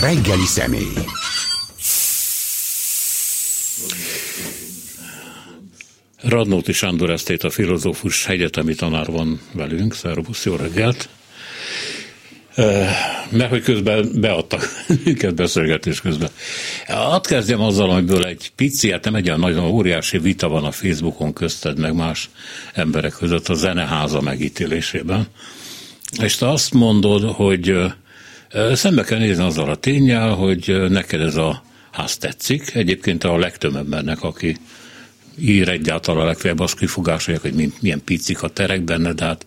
Reggeli személy. Radnóti Sándor Esztét, a filozófus egyetemi tanár van velünk. Szervusz, jó reggelt! Mert hogy közben beadtak minket beszélgetés közben. Hadd kezdjem azzal, amiből egy pici, hát nem egy olyan nagyon óriási vita van a Facebookon közted, meg más emberek között a zeneháza megítélésében. És te azt mondod, hogy szembe kell nézni azzal a tényel, hogy neked ez a ház tetszik. Egyébként a legtöbb embernek, aki ír egyáltalán a legfeljebb azt kifogásolják, hogy milyen picik a terek benne, de hát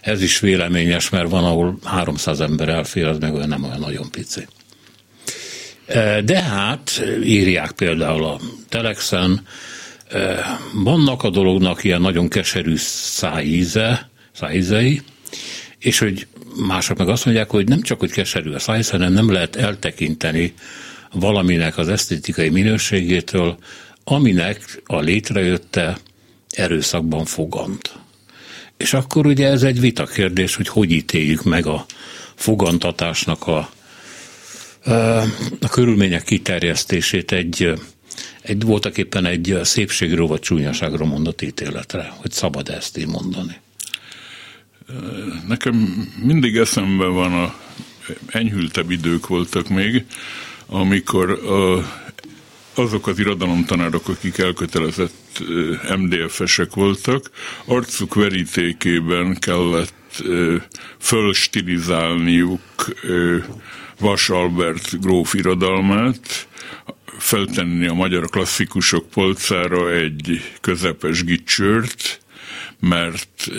ez is véleményes, mert van, ahol 300 ember elfér, az meg olyan nem olyan nagyon pici. De hát írják például a Telexen, vannak a dolognak ilyen nagyon keserű szájíze, szájízei, és hogy mások meg azt mondják, hogy nem csak, hogy keserű a száj, hanem nem lehet eltekinteni valaminek az esztétikai minőségétől, aminek a létrejötte erőszakban fogant. És akkor ugye ez egy vita kérdés, hogy hogy ítéljük meg a fogantatásnak a, a körülmények kiterjesztését egy, egy voltak éppen egy szépségről vagy csúnyaságról mondott ítéletre, hogy szabad ezt így mondani. Nekem mindig eszembe van a enyhültebb idők voltak még, amikor a, azok az irodalomtanárok, akik elkötelezett MDF-esek voltak, arcuk verítékében kellett fölstilizálniuk Vas Albert gróf irodalmát, feltenni a magyar klasszikusok polcára egy közepes gicsört, mert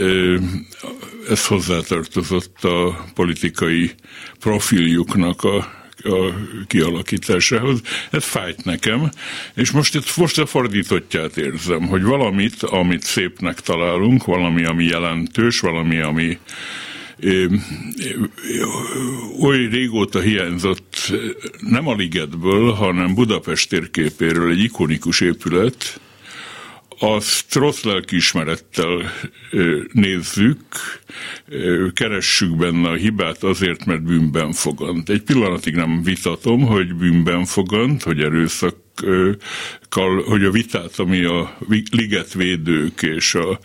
ez hozzátartozott a politikai profiljuknak a, a kialakításához. Ez fájt nekem, és most, itt, most a fordítottját érzem, hogy valamit, amit szépnek találunk, valami, ami jelentős, valami, ami oly régóta hiányzott nem a ligetből, hanem Budapest térképéről egy ikonikus épület, azt rossz lelkiismerettel nézzük, keressük benne a hibát azért, mert bűnben fogant. Egy pillanatig nem vitatom, hogy bűnben fogant, hogy erőszak hogy a vitát, ami a ligetvédők és a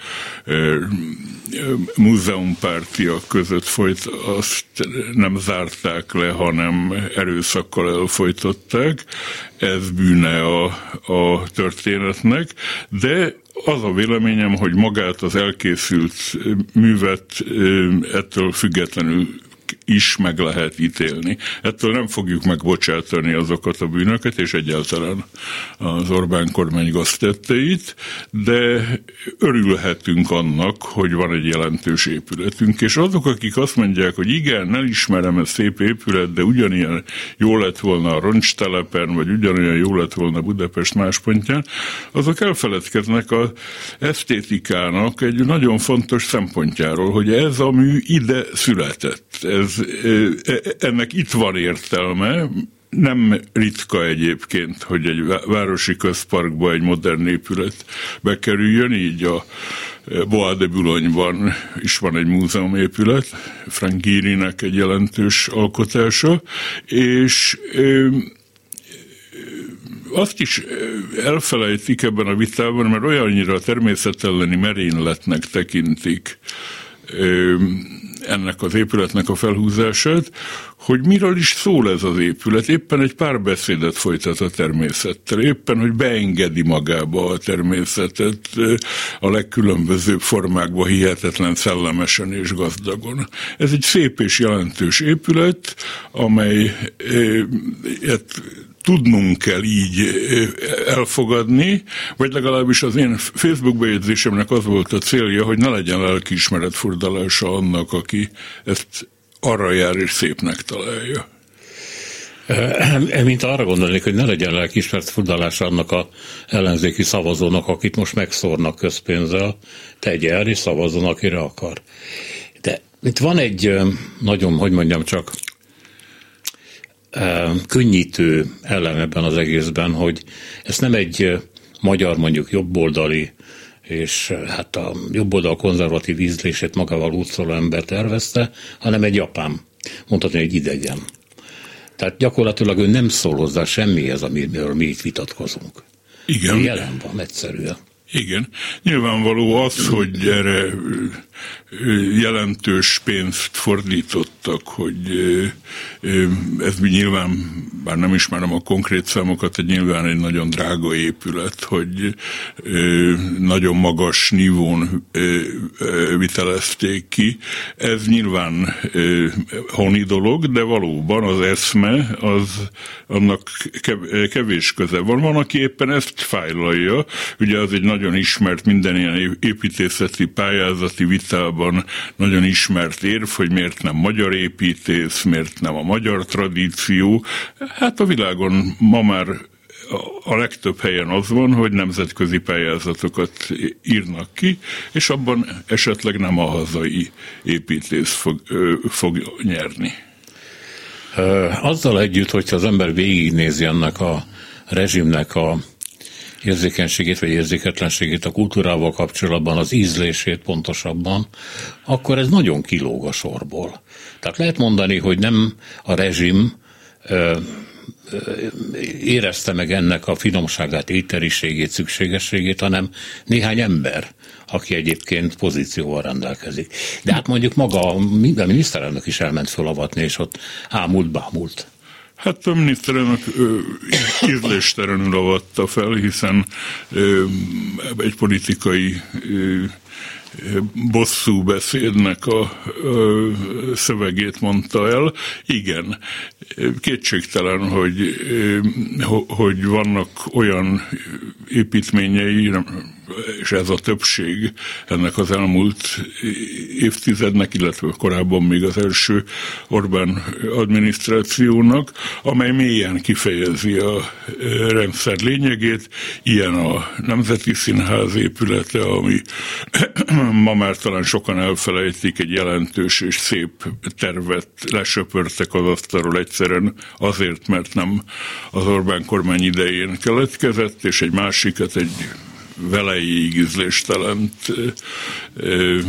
múzeumpártiak között folyt, azt nem zárták le, hanem erőszakkal elfolytották. Ez bűne a, a történetnek, de az a véleményem, hogy magát az elkészült művet ettől függetlenül is meg lehet ítélni. Ettől nem fogjuk megbocsátani azokat a bűnöket, és egyáltalán az Orbán kormány gaztetteit, de örülhetünk annak, hogy van egy jelentős épületünk, és azok, akik azt mondják, hogy igen, elismerem, ez szép épület, de ugyanilyen jó lett volna a roncstelepen, vagy ugyanolyan jó lett volna Budapest más pontján, azok elfeledkeznek az esztétikának egy nagyon fontos szempontjáról, hogy ez a mű ide született. Ez ennek itt van értelme, nem ritka egyébként, hogy egy városi közparkba egy modern épület bekerüljön, így a Bois de Boulogne-ban is van egy múzeumépület, Frank Gehrynek egy jelentős alkotása, és azt is elfelejtik ebben a vitában, mert olyannyira természetelleni merényletnek tekintik ennek az épületnek a felhúzását, hogy miről is szól ez az épület. Éppen egy pár beszédet folytat a természettel, éppen, hogy beengedi magába a természetet a legkülönbözőbb formákba hihetetlen szellemesen és gazdagon. Ez egy szép és jelentős épület, amely tudnunk kell így elfogadni, vagy legalábbis az én Facebook bejegyzésemnek az volt a célja, hogy ne legyen lelkiismeret furdalása annak, aki ezt arra jár és szépnek találja. Mint arra gondolnék, hogy ne legyen lelkiismeret furdalása annak a ellenzéki szavazónak, akit most megszórnak közpénzzel, tegye el és szavazzon, akire akar. De itt van egy nagyon, hogy mondjam csak, könnyítő elem ebben az egészben, hogy ez nem egy magyar mondjuk jobboldali és hát a jobboldal konzervatív ízlését magával útszoló ember tervezte, hanem egy japán, mondhatni egy idegen. Tehát gyakorlatilag ő nem szól hozzá semmihez, amiről mi itt vitatkozunk. Igen. Jelen van egyszerűen. Igen. Nyilvánvaló az, hogy erre jelentős pénzt fordítottak, hogy ez nyilván, bár nem ismerem a konkrét számokat, egy nyilván egy nagyon drága épület, hogy nagyon magas nívón vitelezték ki. Ez nyilván honi dolog, de valóban az eszme, az annak kevés köze van. Van, aki éppen ezt fájlalja, ugye az egy nagyon ismert minden ilyen építészeti pályázati vitában Európában nagyon ismert érv, hogy miért nem magyar építész, miért nem a magyar tradíció. Hát a világon ma már a legtöbb helyen az van, hogy nemzetközi pályázatokat írnak ki, és abban esetleg nem a hazai építész fog, fog nyerni. Azzal együtt, hogyha az ember végignézi ennek a rezsimnek a érzékenységét vagy érzéketlenségét a kultúrával kapcsolatban, az ízlését pontosabban, akkor ez nagyon kilóg a sorból. Tehát lehet mondani, hogy nem a rezsim ö, érezte meg ennek a finomságát, éteriségét, szükségességét, hanem néhány ember, aki egyébként pozícióval rendelkezik. De hát mondjuk maga a miniszterelnök is elment fölavatni, és ott ámult, bámult. Hát a miniszterelnök ízléstelenül avatta fel, hiszen ö, egy politikai ö, bosszú beszédnek a, a szövegét mondta el. Igen, kétségtelen, hogy, hogy vannak olyan építményei, és ez a többség ennek az elmúlt évtizednek, illetve korábban még az első Orbán adminisztrációnak, amely mélyen kifejezi a rendszer lényegét. Ilyen a Nemzeti Színház épülete, ami ma már talán sokan elfelejtik, egy jelentős és szép tervet lesöpörtek az asztalról egyszerűen azért, mert nem az Orbán kormány idején keletkezett, és egy másikat egy velejéig ízléstelent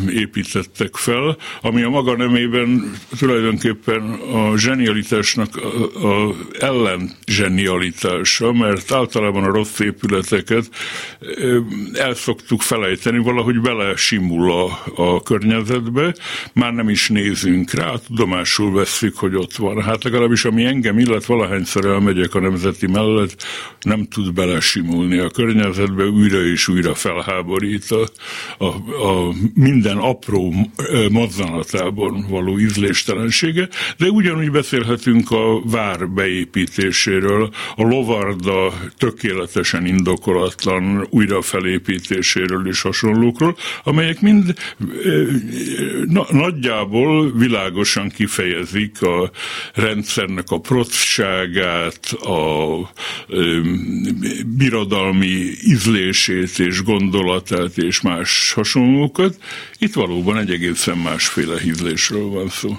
építettek fel, ami a maga nemében tulajdonképpen a zsenialitásnak a, a ellen zsenialitása, mert általában a rossz épületeket el szoktuk felejteni, valahogy bele simul a, a környezetbe, már nem is nézünk rá, tudomásul veszük, hogy ott van. Hát legalábbis ami engem illet, valahányszor elmegyek a nemzeti mellett, nem tud belesimulni a környezetbe, újra és újra felháborít a, a, a minden apró mozzanatában való ízléstelensége, de ugyanúgy beszélhetünk a vár beépítéséről, a lovarda tökéletesen indokolatlan újra felépítéséről és hasonlókról, amelyek mind na, nagyjából világosan kifejezik a rendszernek a procságát, a birodalmi ízlését és gondolatát és más hasonlókat. Itt valóban egy egészen másféle hízlésről van szó.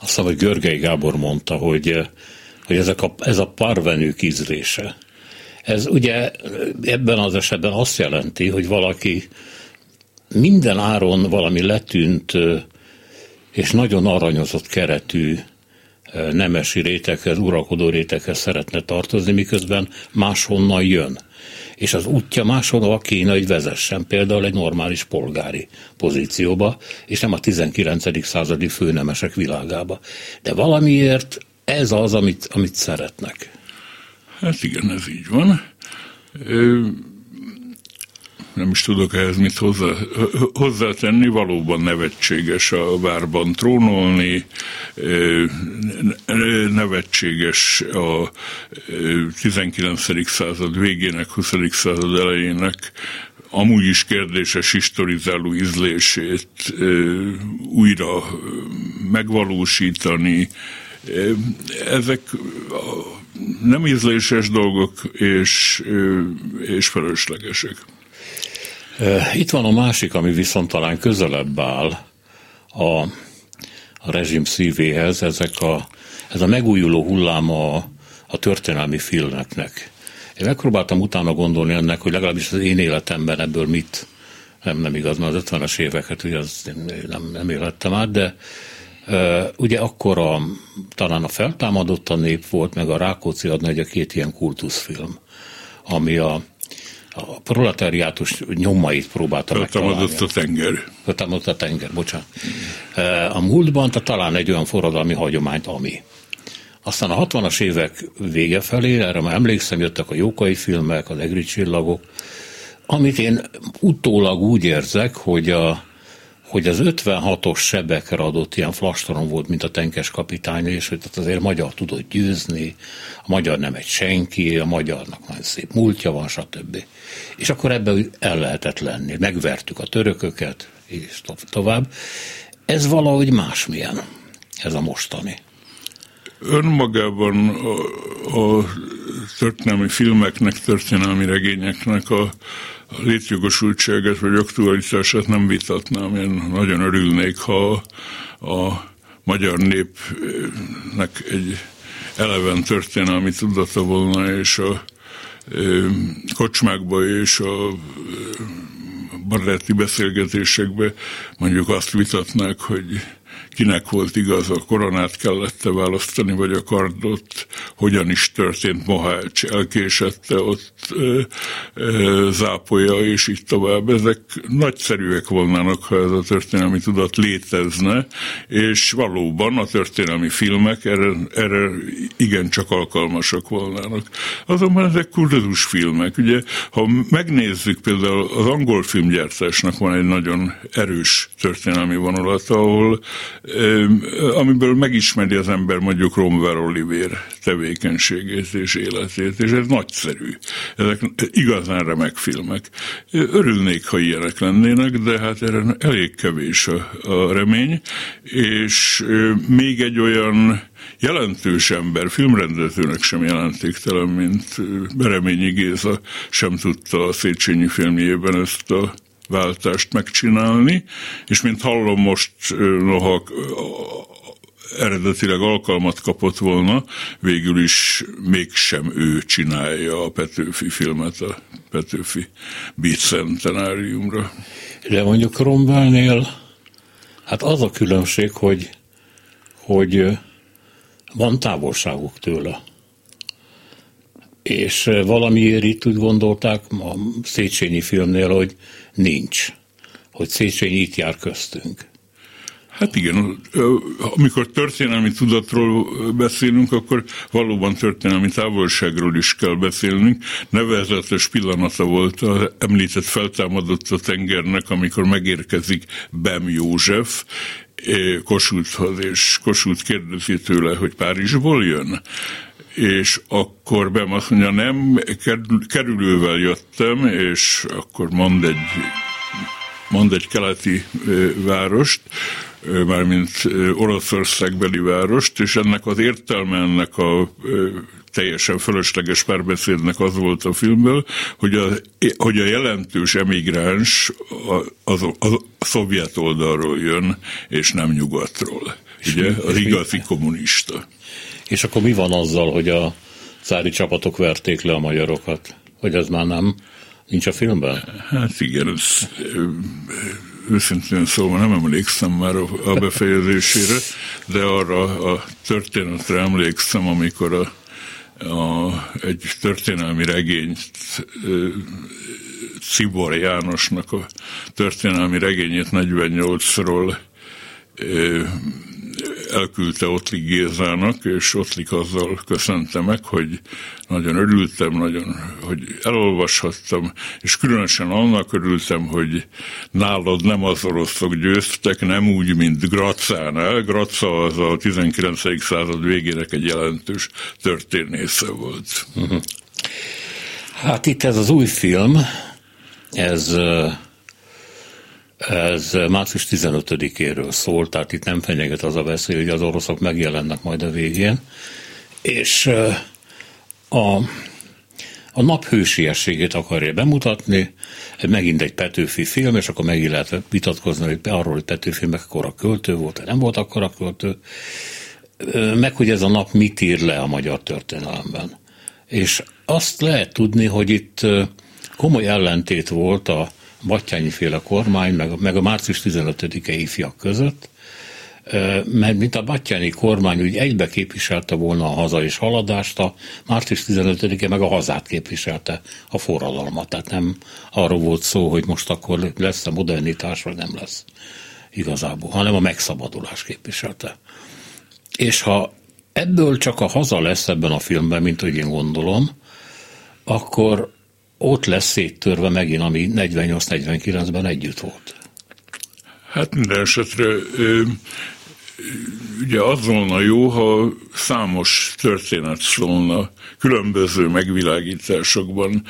Azt hogy Görgei Gábor mondta, hogy, hogy ezek a, ez a parvenők ízlése. Ez ugye ebben az esetben azt jelenti, hogy valaki minden áron valami letűnt és nagyon aranyozott keretű nemesi réteghez, uralkodó réteghez szeretne tartozni, miközben máshonnan jön és az útja máshol kéne, hogy vezessen például egy normális polgári pozícióba, és nem a 19. századi főnemesek világába. De valamiért ez az, amit, amit szeretnek. Hát igen, ez így van nem is tudok ehhez mit hozzá, hozzátenni, valóban nevetséges a várban trónolni, nevetséges a 19. század végének, 20. század elejének amúgy is kérdéses historizáló ízlését újra megvalósítani. Ezek nem ízléses dolgok, és, és feleslegesek. Itt van a másik, ami viszont talán közelebb áll a, a rezsim szívéhez, ezek a, ez a megújuló hullám a, a történelmi filmeknek. Én megpróbáltam utána gondolni ennek, hogy legalábbis az én életemben ebből mit, nem, nem igaz, mert az 50-es éveket ugye az nem, nem élettem át, de Ugye akkor a, talán a feltámadott a nép volt, meg a Rákóczi adna egy a két ilyen kultuszfilm, ami a, a proletariátus nyomait próbálta Feltámadott a tenger. Feltámadott a tenger, bocsánat. A múltban talán egy olyan forradalmi hagyományt, ami. Aztán a 60-as évek vége felé, erre már emlékszem, jöttek a jókai filmek, az egri csillagok, amit én utólag úgy érzek, hogy a, hogy az 56-os sebekre adott ilyen flastaron volt, mint a tenkes kapitány, és hogy azért magyar tudott győzni, a magyar nem egy senki, a magyarnak nagyon szép múltja van, stb. És akkor ebben el lehetett lenni. Megvertük a törököket, és tovább. Ez valahogy másmilyen, ez a mostani. Önmagában a, a történelmi filmeknek, történelmi regényeknek a a létjogosultságát vagy aktualitását nem vitatnám. Én nagyon örülnék, ha a magyar népnek egy eleven történelmi tudata volna, és a kocsmákba és a baráti beszélgetésekbe mondjuk azt vitatnák, hogy kinek volt igaz, a koronát kellett választani, vagy a kardot, hogyan is történt Mohács, elkésette ott ö, ö, zápolja, és így tovább. Ezek nagyszerűek volnának, ha ez a történelmi tudat létezne, és valóban a történelmi filmek erre, erre igencsak alkalmasak volnának. Azonban ezek filmek. Ugye, ha megnézzük például az angol filmgyártásnak van egy nagyon erős történelmi vonulata, ahol amiből megismeri az ember mondjuk Romver Oliver tevékenységét és életét, és ez nagyszerű. Ezek igazán remek filmek. Örülnék, ha ilyenek lennének, de hát erre elég kevés a remény, és még egy olyan jelentős ember, filmrendezőnek sem jelentéktelen, mint Bereményi Géza sem tudta a Széchenyi filmjében ezt a váltást megcsinálni, és mint hallom most, noha eredetileg alkalmat kapott volna, végül is mégsem ő csinálja a Petőfi filmet a Petőfi Bicentenáriumra. De mondjuk Rombálnél, hát az a különbség, hogy, hogy van távolságuk tőle. És valamiért itt úgy gondolták a Széchenyi filmnél, hogy nincs, hogy Széchenyi itt jár köztünk. Hát igen, amikor történelmi tudatról beszélünk, akkor valóban történelmi távolságról is kell beszélnünk. Nevezetes pillanata volt az említett feltámadott a tengernek, amikor megérkezik Bem József, Kosulthoz, és Kosult kérdezi tőle, hogy Párizsból jön és akkor Bem azt mondja, nem, kerülővel jöttem, és akkor mond egy, mond egy keleti várost, mármint Oroszországbeli várost, és ennek az értelme ennek a teljesen fölösleges párbeszédnek az volt a filmből, hogy a, hogy a jelentős emigráns az, az a szovjet oldalról jön, és nem nyugatról. Ugye, az igazi kommunista. És akkor mi van azzal, hogy a cári csapatok verték le a magyarokat? Hogy ez már nem nincs a filmben? Hát igen, ez, őszintén szóval nem emlékszem már a befejezésére, de arra a történetre emlékszem, amikor a, a, egy történelmi regényt Cibor Jánosnak a történelmi regényét 48-ról elküldte Ottlik Gézának, és Ottlik azzal köszönte meg, hogy nagyon örültem, nagyon, hogy elolvashattam, és különösen annak örültem, hogy nálad nem az oroszok győztek, nem úgy, mint Grazánál. Graca az a 19. század végének egy jelentős történésze volt. Hát itt ez az új film, ez ez március 15-éről szól, tehát itt nem fenyeget az a veszély, hogy az oroszok megjelennek majd a végén. És a, a nap hősiességét akarja bemutatni, megint egy Petőfi film, és akkor megint lehet vitatkozni hogy arról, hogy Petőfi mekkora költő volt, nem volt akkora költő, meg hogy ez a nap mit ír le a magyar történelemben. És azt lehet tudni, hogy itt komoly ellentét volt a Battyányi féle kormány, meg, meg a március 15-e ifjak között. mert mint a Battyáni kormány úgy egybe képviselte volna a haza és haladást, a március 15-e meg a hazát képviselte, a forradalmat. Tehát nem arról volt szó, hogy most akkor lesz a modernitás, vagy nem lesz igazából, hanem a megszabadulás képviselte. És ha ebből csak a haza lesz ebben a filmben, mint hogy én gondolom, akkor ott lesz széttörve megint, ami 48-49-ben együtt volt. Hát minden esetre ugye az volna jó, ha számos történet szólna különböző megvilágításokban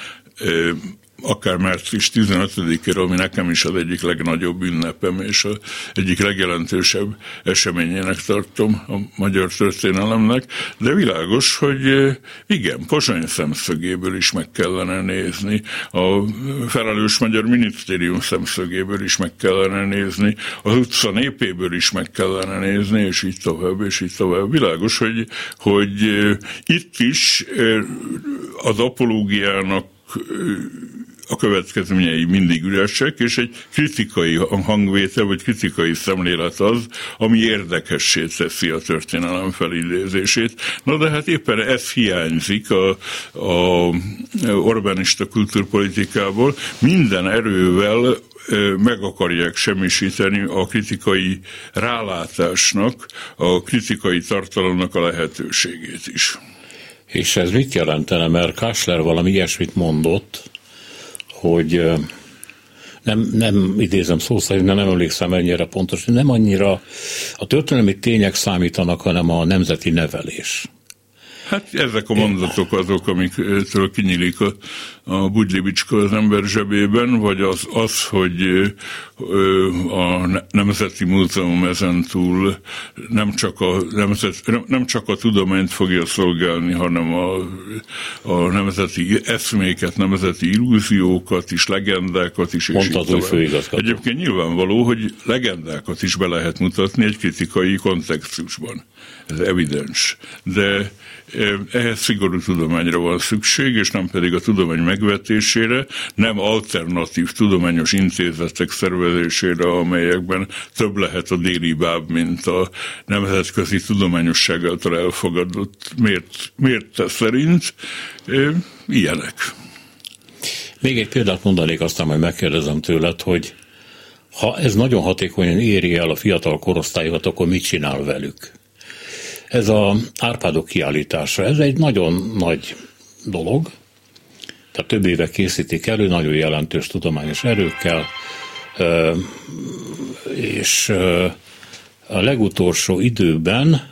akár március 15-ére, ami nekem is az egyik legnagyobb ünnepem, és az egyik legjelentősebb eseményének tartom a magyar történelemnek, de világos, hogy igen, Pozsony szemszögéből is meg kellene nézni, a felelős magyar minisztérium szemszögéből is meg kellene nézni, az utca népéből is meg kellene nézni, és így tovább, és így tovább. Világos, hogy, hogy itt is az apológiának a következményei mindig üresek, és egy kritikai hangvétel, vagy kritikai szemlélet az, ami érdekessé teszi a történelem felidézését. Na de hát éppen ez hiányzik a, a Orbánista kultúrpolitikából. Minden erővel meg akarják semmisíteni a kritikai rálátásnak, a kritikai tartalomnak a lehetőségét is. És ez mit jelentene, mert Kásler valami ilyesmit mondott, hogy nem, nem idézem szó szerint, nem emlékszem ennyire pontos, nem annyira a történelmi tények számítanak, hanem a nemzeti nevelés. Hát ezek a mondatok azok, amiktől kinyílik a, a bugylibicska az ember zsebében, vagy az, az hogy a Nemzeti Múzeum ezentúl nem csak a, nemzet, nem csak a tudományt fogja szolgálni, hanem a, a nemzeti eszméket, nemzeti illúziókat is, legendákat is. Mondta az új főigazgató. Egyébként nyilvánvaló, hogy legendákat is be lehet mutatni egy kritikai kontextusban. Ez evidens. De ehhez szigorú tudományra van szükség, és nem pedig a tudomány megvetésére, nem alternatív tudományos intézetek szervezésére, amelyekben több lehet a déli báb, mint a nemzetközi tudományosság által elfogadott. Miért, miért szerint? Ilyenek. Még egy példát mondanék, aztán majd megkérdezem tőled, hogy ha ez nagyon hatékonyan éri el a fiatal korosztályokat, akkor mit csinál velük? Ez a Árpádok kiállítása, ez egy nagyon nagy dolog, tehát több éve készítik elő, nagyon jelentős tudományos erőkkel, és a legutolsó időben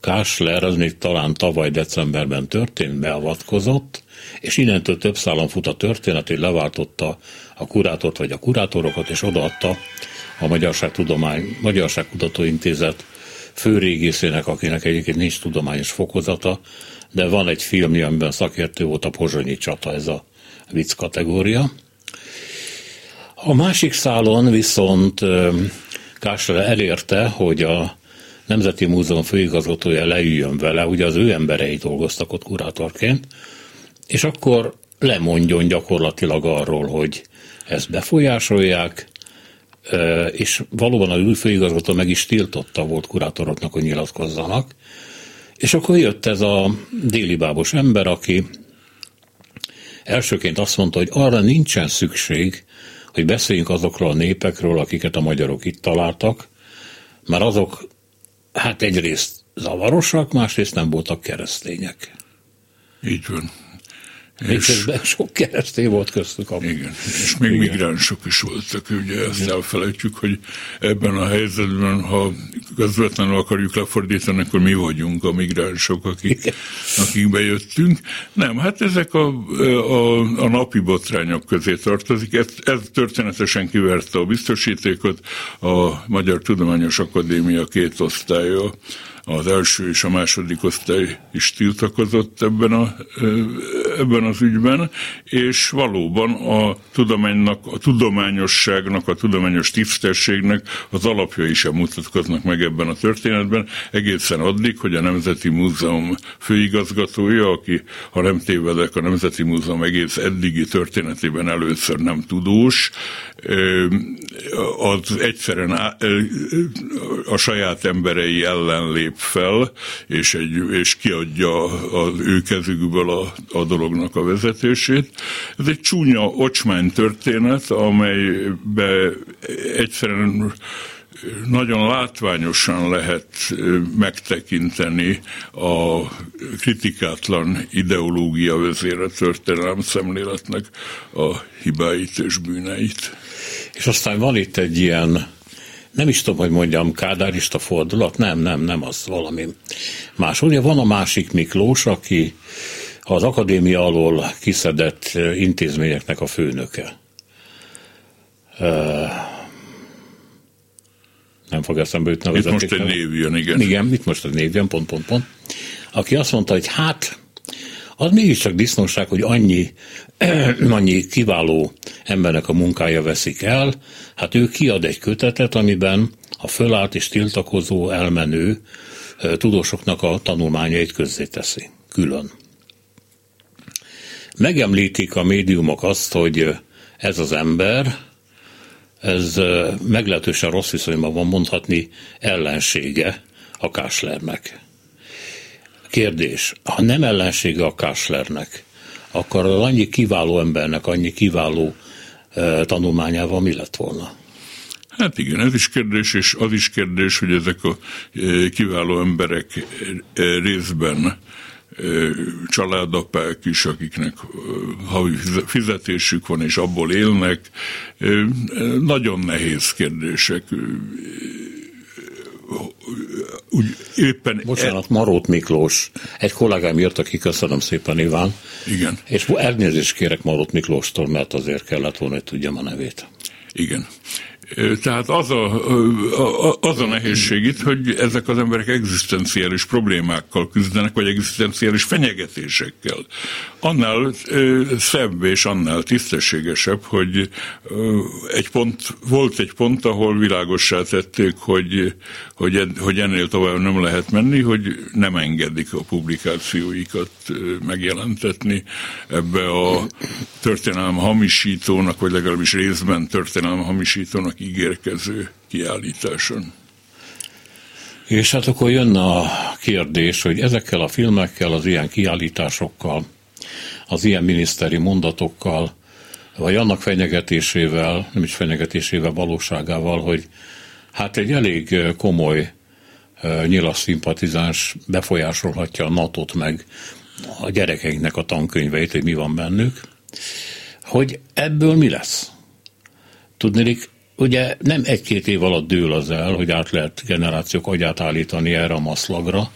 Kásler, az még talán tavaly decemberben történt, beavatkozott, és innentől több szálon fut a történet, hogy leváltotta a kurátort vagy a kurátorokat, és odaadta a Magyarság Tudomány, Magyarság Kutatóintézet főrégészének, akinek egyébként nincs tudományos fokozata, de van egy filmje, amiben szakértő volt a pozsonyi csata, ez a vicc kategória. A másik szálon viszont Kásler elérte, hogy a Nemzeti Múzeum főigazgatója leüljön vele, ugye az ő emberei dolgoztak ott kurátorként, és akkor lemondjon gyakorlatilag arról, hogy ezt befolyásolják, és valóban a főigazgató meg is tiltotta volt kurátoroknak, hogy nyilatkozzanak, és akkor jött ez a déli bábos ember, aki elsőként azt mondta, hogy arra nincsen szükség, hogy beszéljünk azokról a népekről, akiket a magyarok itt találtak, mert azok hát egyrészt zavarosak, másrészt nem voltak keresztények. Így van. Miközben sok keresztény volt köztük. Amúgy. Igen, és még Igen. migránsok is voltak, ugye ezt Igen. elfelejtjük, hogy ebben a helyzetben, ha közvetlenül akarjuk lefordítani, akkor mi vagyunk a migránsok, akik, akik bejöttünk. Nem, hát ezek a, a, a napi botrányok közé tartozik. Ez, ez történetesen kiverte a biztosítékot. A Magyar Tudományos Akadémia két osztálya az első és a második osztály is tiltakozott ebben a ebben az ügyben, és valóban a tudománynak, a tudományosságnak, a tudományos tisztességnek az alapjai sem mutatkoznak meg ebben a történetben, egészen addig, hogy a Nemzeti Múzeum főigazgatója, aki, ha nem tévedek, a Nemzeti Múzeum egész eddigi történetében először nem tudós, az egyszerűen a saját emberei ellen lép fel, és, egy, és kiadja az ő kezükből a, a dolognak a vezetését. Ez egy csúnya ocsmány történet, amelybe egyszerűen nagyon látványosan lehet megtekinteni a kritikátlan ideológia vezére történelem szemléletnek a hibáit és bűneit. És aztán van itt egy ilyen, nem is tudom, hogy mondjam, kádárista fordulat, nem, nem, nem, az valami más. Ugye van a másik Miklós, aki az akadémia alól kiszedett intézményeknek a főnöke. Nem fog eszembe jutni Itt most egy név jön, igen. Igen, itt most egy név jön, pont, pont, pont. Aki azt mondta, hogy hát, az mégiscsak disznóság, hogy annyi, annyi kiváló embernek a munkája veszik el, hát ő kiad egy kötetet, amiben a fölállt és tiltakozó, elmenő tudósoknak a tanulmányait közzéteszi, külön. Megemlítik a médiumok azt, hogy ez az ember, ez meglehetősen rossz viszonyban van mondhatni ellensége a Káslernek. Kérdés, ha nem ellensége a Káslernek, akkor az annyi kiváló embernek, annyi kiváló tanulmányával mi lett volna? Hát igen, ez is kérdés, és az is kérdés, hogy ezek a kiváló emberek részben családapák is, akiknek havi fizetésük van, és abból élnek. Nagyon nehéz kérdések. Úgy éppen Bocsánat. Marót Miklós. Egy kollégám jött, aki köszönöm szépen, Iván. Igen. És elnézést kérek Marót Miklóstól, mert azért kellett volna, hogy tudjam a nevét. Igen. Tehát az a, az a nehézség itt, hogy ezek az emberek egzisztenciális problémákkal küzdenek, vagy egzisztenciális fenyegetésekkel. Annál szebb és annál tisztességesebb, hogy egy pont, volt egy pont, ahol világossá tették, hogy, hogy, hogy ennél tovább nem lehet menni, hogy nem engedik a publikációikat megjelentetni ebbe a történelem hamisítónak, vagy legalábbis részben történelem hamisítónak ígérkező kiállításon. És hát akkor jön a kérdés, hogy ezekkel a filmekkel, az ilyen kiállításokkal, az ilyen miniszteri mondatokkal, vagy annak fenyegetésével, nem is fenyegetésével, valóságával, hogy hát egy elég komoly nyilas szimpatizáns befolyásolhatja a nato meg a gyerekeinknek a tankönyveit, hogy mi van bennük, hogy ebből mi lesz? Tudnélik, ugye nem egy-két év alatt dől az el, hogy át lehet generációk agyát állítani erre a maszlagra,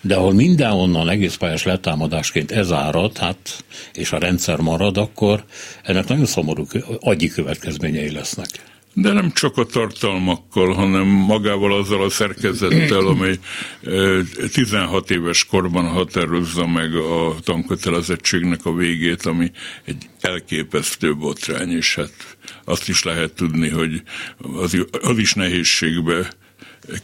de ahol mindenhonnan egész pályás letámadásként ez árad, hát, és a rendszer marad, akkor ennek nagyon szomorú agyi következményei lesznek. De nem csak a tartalmakkal, hanem magával azzal a szerkezettel, amely 16 éves korban határozza meg a tankötelezettségnek a végét, ami egy elképesztő botrány, és hát azt is lehet tudni, hogy az, az is nehézségbe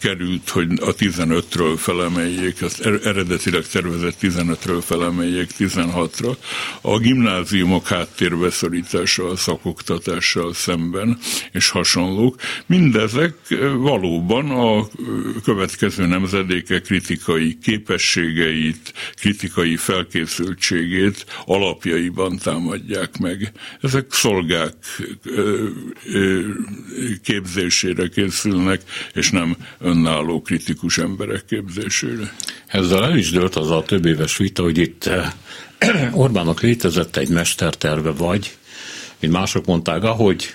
került, hogy a 15-ről felemeljék, azt er-, eredetileg tervezett 15-ről felemeljék 16-ra. A gimnáziumok háttérbeszorítása a szakoktatással szemben, és hasonlók. Mindezek valóban a következő nemzedéke kritikai képességeit, kritikai felkészültségét alapjaiban támadják meg. Ezek szolgák képzésére készülnek, és nem önálló kritikus emberek képzésére. Ezzel el is dőlt az a több éves vita, hogy itt eh, Orbánnak létezett egy mesterterve, vagy, mint mások mondták, ahogy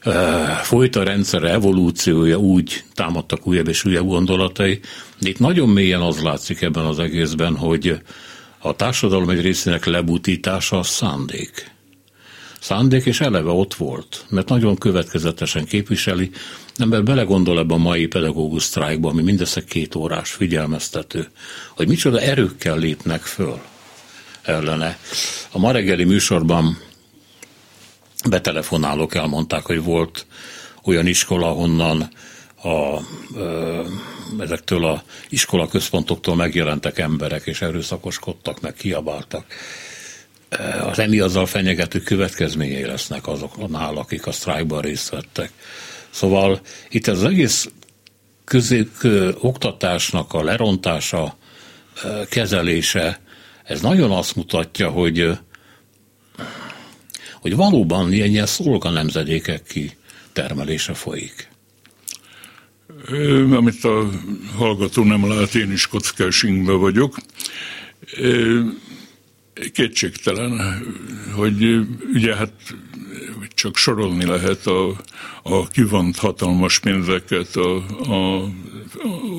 eh, folyt a rendszer evolúciója, úgy támadtak újabb és újabb gondolatai. De itt nagyon mélyen az látszik ebben az egészben, hogy a társadalom egy részének lebutítása a szándék szándék, és eleve ott volt, mert nagyon következetesen képviseli. Ember belegondol ebbe a mai pedagógus sztrájkba, ami mindössze két órás figyelmeztető, hogy micsoda erőkkel lépnek föl ellene. A ma reggeli műsorban betelefonálók elmondták, hogy volt olyan iskola, honnan a, ezektől a iskola központoktól megjelentek emberek, és erőszakoskodtak, meg kiabáltak. Az emi azzal fenyegető következményei lesznek azoknál, akik a sztrájkban részt vettek. Szóval itt az egész közép, oktatásnak a lerontása, kezelése, ez nagyon azt mutatja, hogy hogy valóban ilyen, ilyen szolga nemzedékek ki termelése folyik. Amit a hallgató nem lát, én is kockás vagyok. Kétségtelen, hogy ugye hát csak sorolni lehet a, a kivont hatalmas pénzeket a, a, a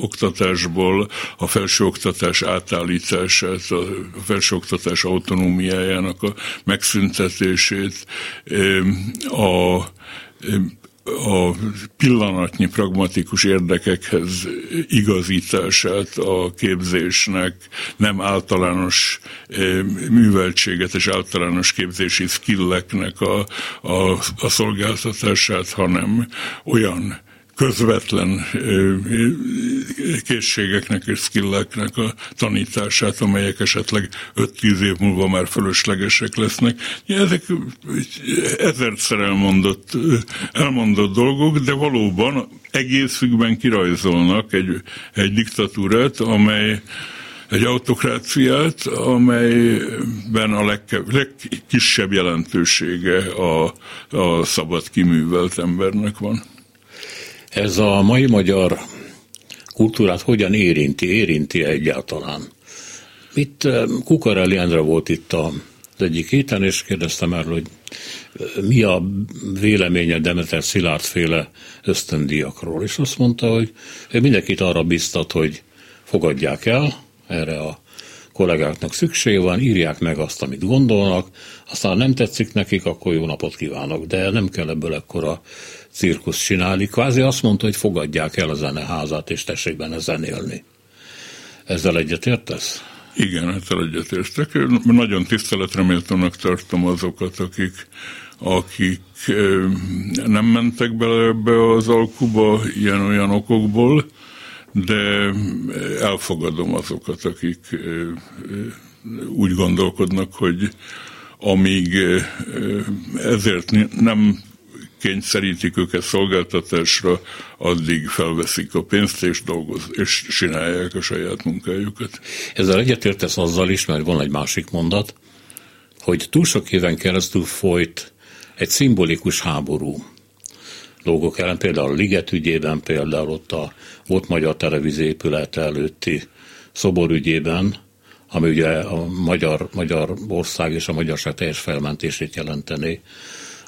oktatásból, a felsőoktatás átállítását, a felsőoktatás autonómiájának a megszüntetését, a a pillanatnyi pragmatikus érdekekhez igazítását a képzésnek, nem általános eh, műveltséget és általános képzési skilleknek a, a, a szolgáltatását, hanem olyan közvetlen készségeknek és skilleknek a tanítását, amelyek esetleg 5-10 év múlva már fölöslegesek lesznek. Ezek ezerszer elmondott, elmondott dolgok, de valóban egészükben kirajzolnak egy, egy diktatúrát, amely egy autokráciát, amelyben a legke, legkisebb jelentősége a, a szabad kiművelt embernek van. Ez a mai magyar kultúrát hogyan érinti, érinti egyáltalán? Itt eh, Kukarelli Endre volt itt az egyik héten, és kérdeztem erről, hogy eh, mi a véleménye Demeter Szilárd féle ösztöndiakról, és azt mondta, hogy mindenkit arra biztat, hogy fogadják el, erre a kollégáknak szükség van, írják meg azt, amit gondolnak, aztán nem tetszik nekik, akkor jó napot kívánok, de nem kell ebből ekkora cirkusz csinálni. Kvázi azt mondta, hogy fogadják el a zeneházát, és tessék benne zenélni. Ezzel egyetértesz? Igen, ezzel egyetértek. Nagyon tiszteletre méltónak tartom azokat, akik, akik nem mentek bele ebbe az alkuba ilyen-olyan okokból, de elfogadom azokat, akik úgy gondolkodnak, hogy amíg ezért nem kényszerítik őket szolgáltatásra, addig felveszik a pénzt és dolgoz, és csinálják a saját munkájukat. Ezzel egyetértesz azzal is, mert van egy másik mondat, hogy túl sok éven keresztül folyt egy szimbolikus háború dolgok ellen, például a Liget ügyében, például ott a volt magyar televízió épület előtti szobor ügyében, ami ugye a magyar, magyar ország és a magyarság teljes felmentését jelenteni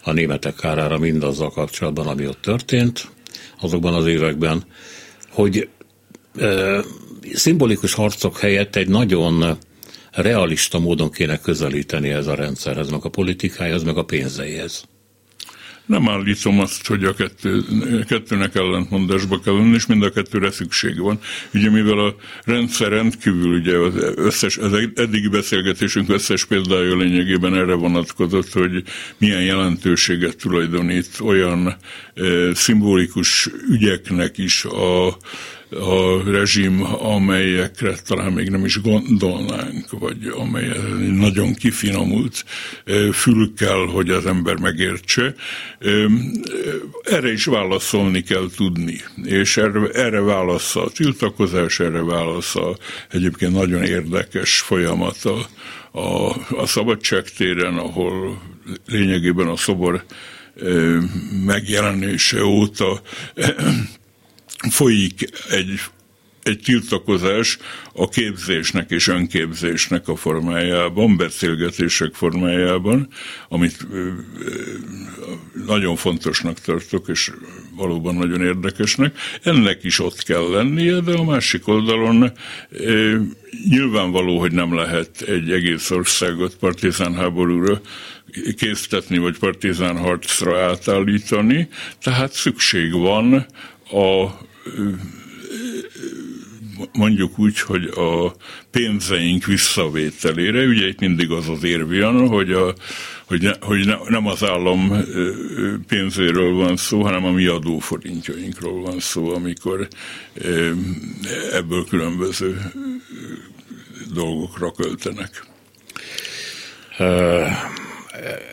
a németek kárára mindazzal kapcsolatban, ami ott történt azokban az években, hogy e, szimbolikus harcok helyett egy nagyon realista módon kéne közelíteni ez a rendszerhez, meg a politikájához, meg a pénzeihez. Nem állítom azt, hogy a kettő, kettőnek ellentmondásba kell lenni, és mind a kettőre szükség van. Ugye mivel a rendszer rendkívül, ugye az, összes, az eddigi beszélgetésünk összes példája lényegében erre vonatkozott, hogy milyen jelentőséget tulajdonít olyan e, szimbolikus ügyeknek is a a rezsim, amelyekre talán még nem is gondolnánk, vagy amely nagyon kifinomult fül kell, hogy az ember megértse. Erre is válaszolni kell tudni, és erre, erre válasz a tiltakozás, erre válasz a egyébként nagyon érdekes folyamat a, a, a szabadságtéren, ahol lényegében a szobor megjelenése óta folyik egy, egy tiltakozás a képzésnek és önképzésnek a formájában, beszélgetések formájában, amit nagyon fontosnak tartok, és valóban nagyon érdekesnek. Ennek is ott kell lennie, de a másik oldalon nyilvánvaló, hogy nem lehet egy egész országot partizán háborúra késztetni, vagy partizán harcra átállítani, tehát szükség van a mondjuk úgy, hogy a pénzeink visszavételére, ugye itt mindig az az érv jön, hogy, a, hogy, ne, hogy ne, nem az állam pénzéről van szó, hanem a mi adóforintjainkról van szó, amikor ebből különböző dolgokra költenek.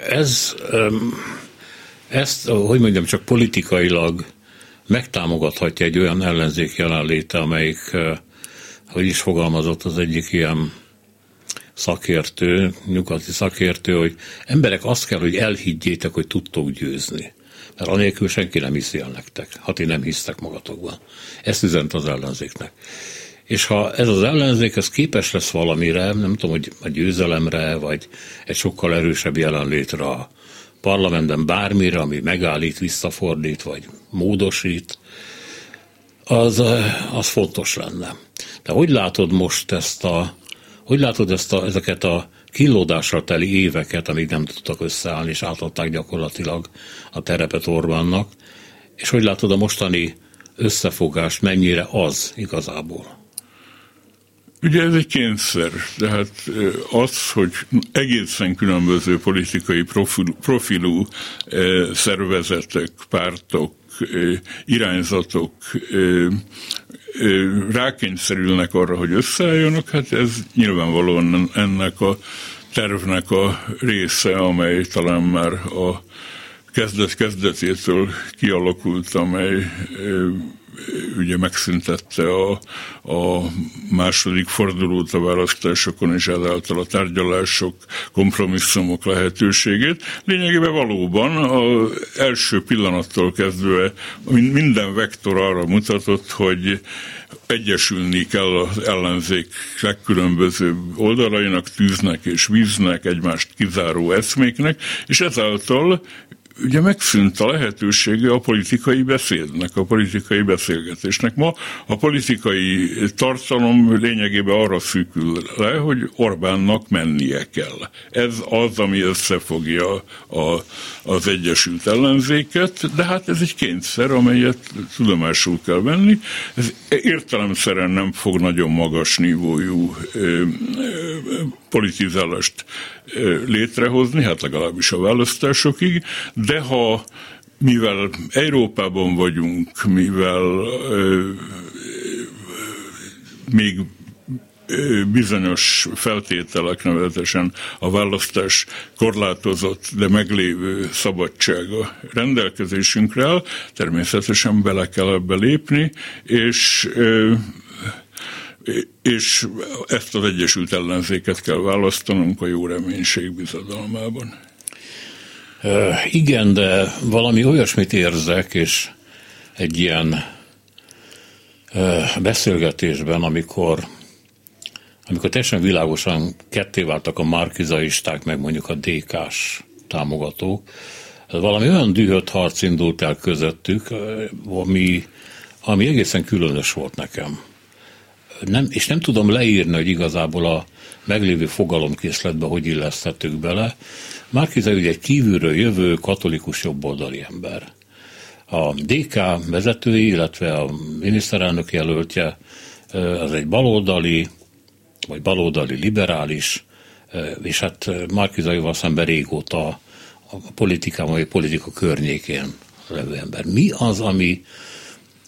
Ez, ezt, hogy mondjam, csak politikailag megtámogathatja egy olyan ellenzék jelenléte, amelyik, hogy is fogalmazott az egyik ilyen szakértő, nyugati szakértő, hogy emberek azt kell, hogy elhiggyétek, hogy tudtok győzni. Mert anélkül senki nem hiszi el nektek, ha ti nem hisztek magatokban. Ezt üzent az ellenzéknek. És ha ez az ellenzék ez képes lesz valamire, nem tudom, hogy a győzelemre, vagy egy sokkal erősebb jelenlétre a parlamentben bármire, ami megállít, visszafordít, vagy módosít, az, az fontos lenne. De hogy látod most ezt a, hogy látod ezt a, ezeket a kínlódásra teli éveket, amíg nem tudtak összeállni, és átadták gyakorlatilag a terepet Orbánnak, és hogy látod a mostani összefogást, mennyire az igazából? Ugye ez egy kényszer, tehát az, hogy egészen különböző politikai profilú, profilú szervezetek, pártok, irányzatok rákényszerülnek arra, hogy összeálljanak, hát ez nyilvánvalóan ennek a tervnek a része, amely talán már a kezdet-kezdetétől kialakult, amely ugye megszüntette a, a második fordulót a választásokon, és ezáltal a tárgyalások, kompromisszumok lehetőségét. Lényegében valóban az első pillanattól kezdve minden vektor arra mutatott, hogy egyesülni kell az ellenzék legkülönbözőbb oldalainak, tűznek és víznek, egymást kizáró eszméknek, és ezáltal ugye megszűnt a lehetősége a politikai beszédnek, a politikai beszélgetésnek. Ma a politikai tartalom lényegében arra szűkül le, hogy Orbánnak mennie kell. Ez az, ami összefogja a, az Egyesült Ellenzéket, de hát ez egy kényszer, amelyet tudomásul kell venni. Ez értelemszerűen nem fog nagyon magas nívójú ö, ö, politizálást létrehozni, hát legalábbis a választásokig, de ha mivel Európában vagyunk, mivel ö, még bizonyos feltételek, nevezetesen a választás korlátozott, de meglévő szabadsága rendelkezésünkre áll, természetesen bele kell ebbe lépni, és és ezt az Egyesült Ellenzéket kell választanunk a jó reménység bizadalmában. Igen, de valami olyasmit érzek, és egy ilyen beszélgetésben, amikor, amikor teljesen világosan ketté váltak a markizaisták, meg mondjuk a DK-s támogatók, valami olyan dühött harc indult el közöttük, ami, ami egészen különös volt nekem nem, és nem tudom leírni, hogy igazából a meglévő fogalomkészletbe hogy illesztettük bele. Márkiza ugye egy kívülről jövő katolikus jobboldali ember. A DK vezetői, illetve a miniszterelnök jelöltje az egy baloldali, vagy baloldali liberális, és hát Márkizaival szemben régóta a politikában, vagy a politika környékén levő ember. Mi az, ami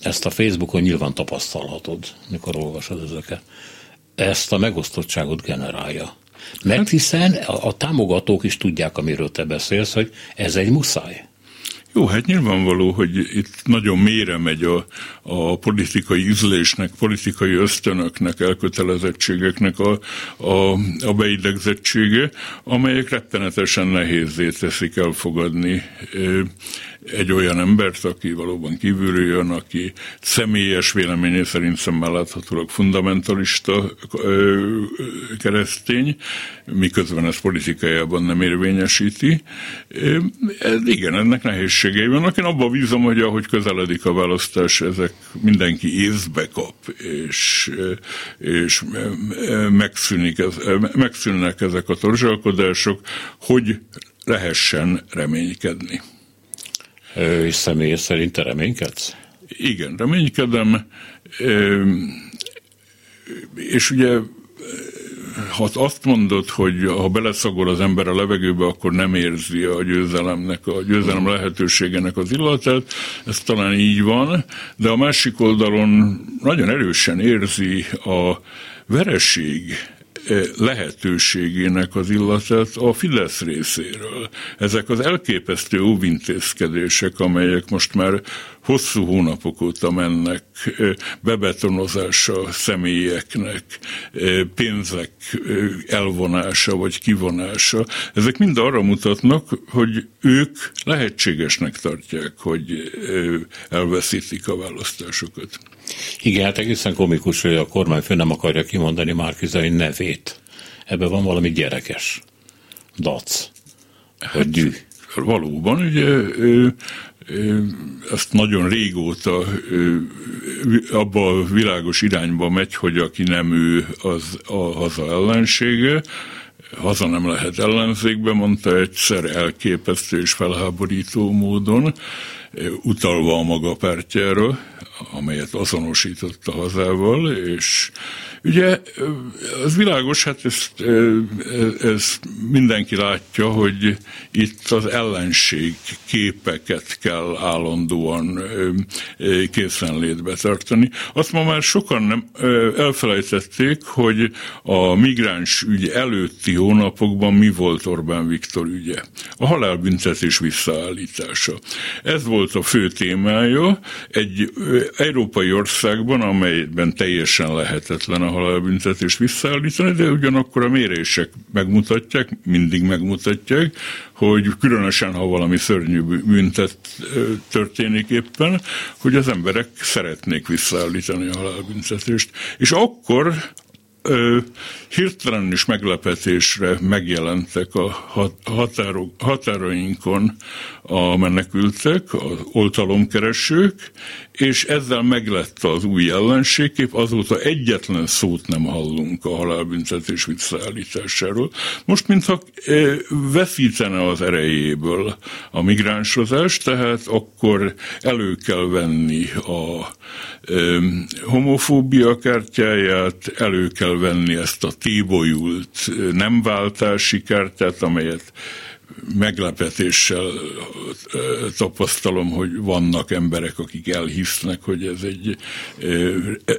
ezt a Facebookon nyilván tapasztalhatod, mikor olvasod ezeket. Ezt a megosztottságot generálja. Mert hiszen a, a támogatók is tudják, amiről te beszélsz, hogy ez egy muszáj. Jó, hát nyilvánvaló, hogy itt nagyon mélyre megy a, a politikai üzlésnek, politikai ösztönöknek, elkötelezettségeknek a, a, a beidegzettsége, amelyek rettenetesen nehézé teszik elfogadni egy olyan embert, aki valóban kívülről jön, aki személyes véleménye szerint szemmel láthatólag fundamentalista keresztény, miközben ezt politikájában nem érvényesíti. Ez, igen, ennek nehézségei vannak. Én abban bízom, hogy ahogy közeledik a választás, ezek mindenki észbe kap, és, és megszűnik ez, megszűnnek ezek a torzsalkodások, hogy lehessen reménykedni. És személy szerint reménykedsz? Igen, reménykedem. és ugye ha azt mondod, hogy ha beleszagol az ember a levegőbe, akkor nem érzi a győzelemnek, a győzelem lehetőségenek az illatát, ez talán így van, de a másik oldalon nagyon erősen érzi a vereség lehetőségének az illatát a Fidesz részéről. Ezek az elképesztő óvintézkedések, amelyek most már hosszú hónapok óta mennek bebetonozása személyeknek, pénzek elvonása vagy kivonása, ezek mind arra mutatnak, hogy ők lehetségesnek tartják, hogy elveszítik a választásokat. Igen, hát egészen komikus, hogy a kormányfő nem akarja kimondani Márkizai nevét. Ebben van valami gyerekes. Dac. Vagy dű. Hát, valóban, ugye ő, ő, ezt nagyon régóta ő, abba a világos irányba megy, hogy aki nem ő, az a haza ellensége, haza nem lehet ellenzékbe, mondta egyszer elképesztő és felháborító módon, utalva a maga pártjára, amelyet azonosított a hazával, és ugye az világos, hát ezt, ez mindenki látja, hogy itt az ellenség képeket kell állandóan készenlétbe tartani. Azt ma már sokan nem elfelejtették, hogy a migráns ügy előtti hónapokban mi volt Orbán Viktor ügye? A halálbüntetés visszaállítása. Ez volt a fő témája. Egy európai országban, amelyben teljesen lehetetlen a halálbüntetést visszaállítani, de ugyanakkor a mérések megmutatják, mindig megmutatják, hogy különösen, ha valami szörnyű büntet történik éppen, hogy az emberek szeretnék visszaállítani a halálbüntetést. És akkor hirtelen is meglepetésre megjelentek a határok, határainkon a menekültek, az oltalomkeresők, és ezzel meglett az új ellenségkép, azóta egyetlen szót nem hallunk a halálbüntetés visszaállításáról. Most mintha veszítene az erejéből a migránsozás, tehát akkor elő kell venni a homofóbia kártyáját, elő kell venni ezt a tébolyult nem váltási kártyát, amelyet meglepetéssel tapasztalom, hogy vannak emberek, akik elhisznek, hogy ez egy